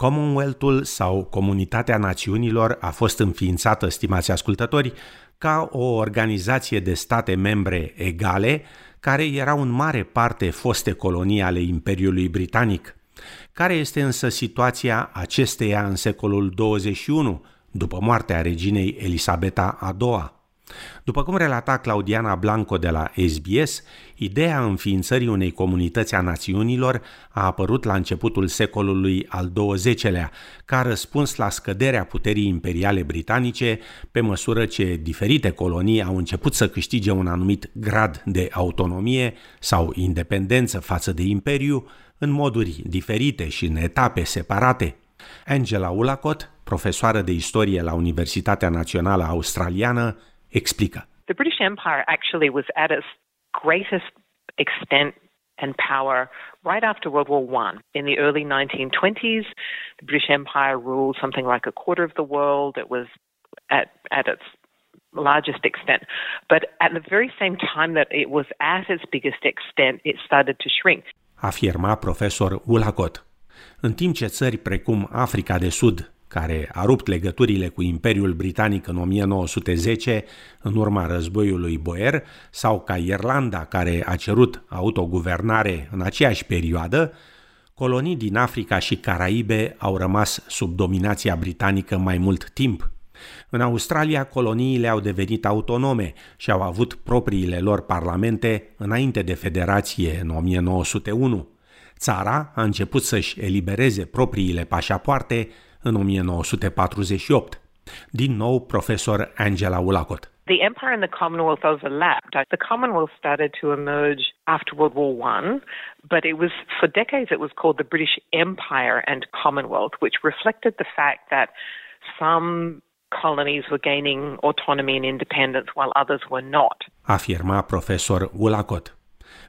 Commonwealth-ul sau Comunitatea Națiunilor a fost înființată, stimați ascultători, ca o organizație de state membre egale, care erau în mare parte foste colonii ale Imperiului Britanic. Care este însă situația acesteia în secolul 21, după moartea reginei Elisabeta a II-a? După cum relata Claudiana Blanco de la SBS, ideea înființării unei comunități a națiunilor a apărut la începutul secolului al XX-lea, ca răspuns la scăderea puterii imperiale britanice, pe măsură ce diferite colonii au început să câștige un anumit grad de autonomie sau independență față de imperiu, în moduri diferite și în etape separate. Angela Ulacott, profesoară de istorie la Universitatea Națională Australiană, explică. The British Empire actually was at its greatest extent and power right after World War One. In the early 1920s, the British Empire ruled something like a quarter of the world. It was at, at its largest extent. But at the very same time that it was at its biggest extent, it started to shrink. Afirma profesor Ulacot. În timp ce țări precum Africa de Sud care a rupt legăturile cu Imperiul Britanic în 1910 în urma războiului Boer, sau ca Irlanda, care a cerut autoguvernare în aceeași perioadă, colonii din Africa și Caraibe au rămas sub dominația britanică mai mult timp. În Australia, coloniile au devenit autonome și au avut propriile lor parlamente înainte de federație în 1901. Țara a început să-și elibereze propriile pașapoarte în 1948. Din nou, profesor Angela Ulacot. The empire and the Commonwealth overlapped. The Commonwealth started to emerge after World War One, but it was for decades it was called the British Empire and Commonwealth, which reflected the fact that some colonies were gaining autonomy and independence while others were not. Afirma profesor Ulacot.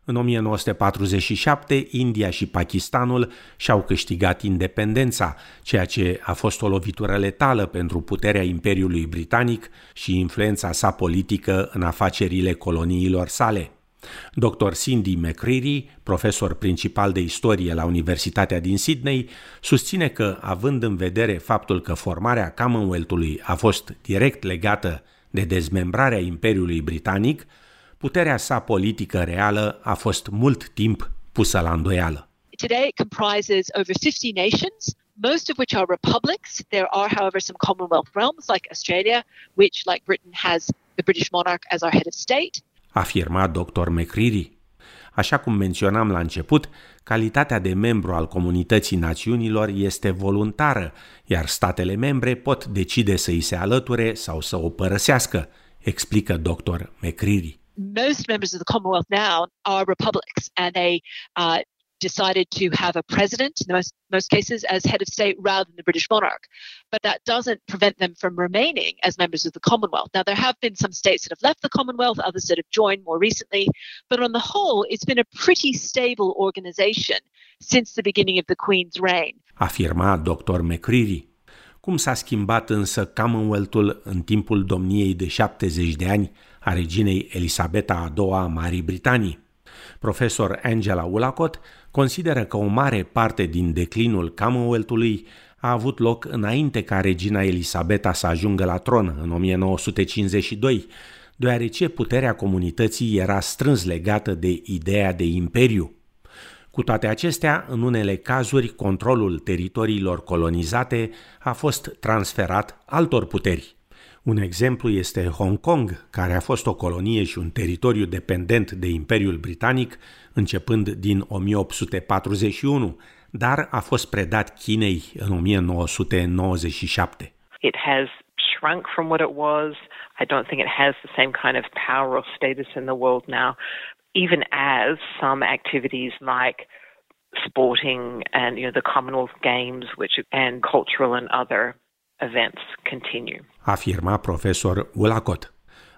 În 1947, India și Pakistanul și-au câștigat independența, ceea ce a fost o lovitură letală pentru puterea Imperiului Britanic și influența sa politică în afacerile coloniilor sale. Dr. Cindy McCreary, profesor principal de istorie la Universitatea din Sydney, susține că, având în vedere faptul că formarea Commonwealth-ului a fost direct legată de dezmembrarea Imperiului Britanic, puterea sa politică reală a fost mult timp pusă la îndoială. Today it comprises over 50 nations, most of which are republics. There are, however, some Commonwealth realms like Australia, which, like Britain, has the British monarch as our head of state. Afirma dr. McCreary. Așa cum menționam la început, calitatea de membru al comunității națiunilor este voluntară, iar statele membre pot decide să îi se alăture sau să o părăsească, explică dr. McCreary. Most members of the Commonwealth now are republics, and they uh, decided to have a president in most, most cases as head of state rather than the British monarch. But that doesn't prevent them from remaining as members of the Commonwealth. Now, there have been some states that have left the Commonwealth, others that have joined more recently. But on the whole, it's been a pretty stable organization since the beginning of the Queen's reign. Afirma Dr. McCreary. Cum s-a schimbat însă Commonwealth-ul în timpul domniei de 70 de ani a reginei Elisabeta a II a Marii Britanii? Profesor Angela Ulacott consideră că o mare parte din declinul Commonwealth-ului a avut loc înainte ca regina Elisabeta să ajungă la tron în 1952, deoarece puterea comunității era strâns legată de ideea de imperiu. Cu toate acestea, în unele cazuri, controlul teritoriilor colonizate a fost transferat altor puteri. Un exemplu este Hong Kong, care a fost o colonie și un teritoriu dependent de Imperiul Britanic începând din 1841, dar a fost predat Chinei în 1997. It has shrunk from what it was. I don't think it has the same kind of power or status in the world now. even as some activities like sporting and you know the Commonwealth Games, which and cultural and other events continue. Afirma profesor Ulacot.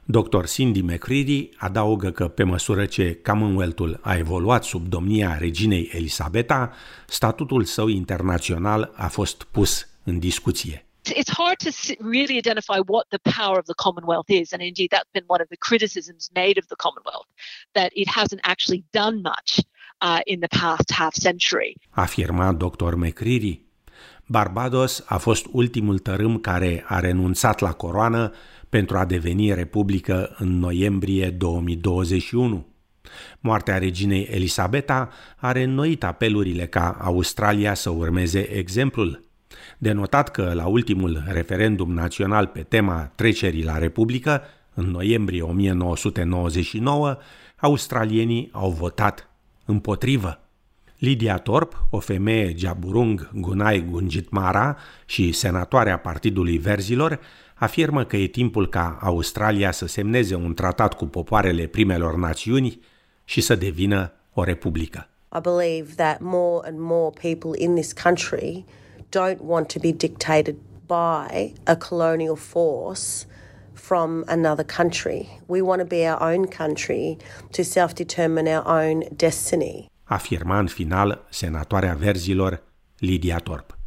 Dr. Cindy McCready adaugă că pe măsură ce Commonwealth-ul a evoluat sub domnia reginei Elisabeta, statutul său internațional a fost pus în discuție. it's hard to really identify what the power of the Commonwealth is. And indeed, that's been one of the criticisms made of the Commonwealth, that it hasn't actually done much uh, in the past half century. Afirma Dr. McCreary. Barbados a fost ultimul tărâm care a renunțat la coroană pentru a deveni republică în noiembrie 2021. Moartea reginei Elisabeta a reînnoit apelurile ca Australia să urmeze exemplul. De notat că la ultimul referendum național pe tema trecerii la Republică, în noiembrie 1999, australienii au votat împotrivă. Lidia Torp, o femeie Jaburung Gunai Gunjitmara și senatoarea Partidului Verzilor, afirmă că e timpul ca Australia să semneze un tratat cu popoarele primelor națiuni și să devină o republică. I believe that more and more people in this country don't want to be dictated by a colonial force from another country. We want to be our own country to self-determine our own destiny. Afirma în final senatoarea verzilor Lidia Torp.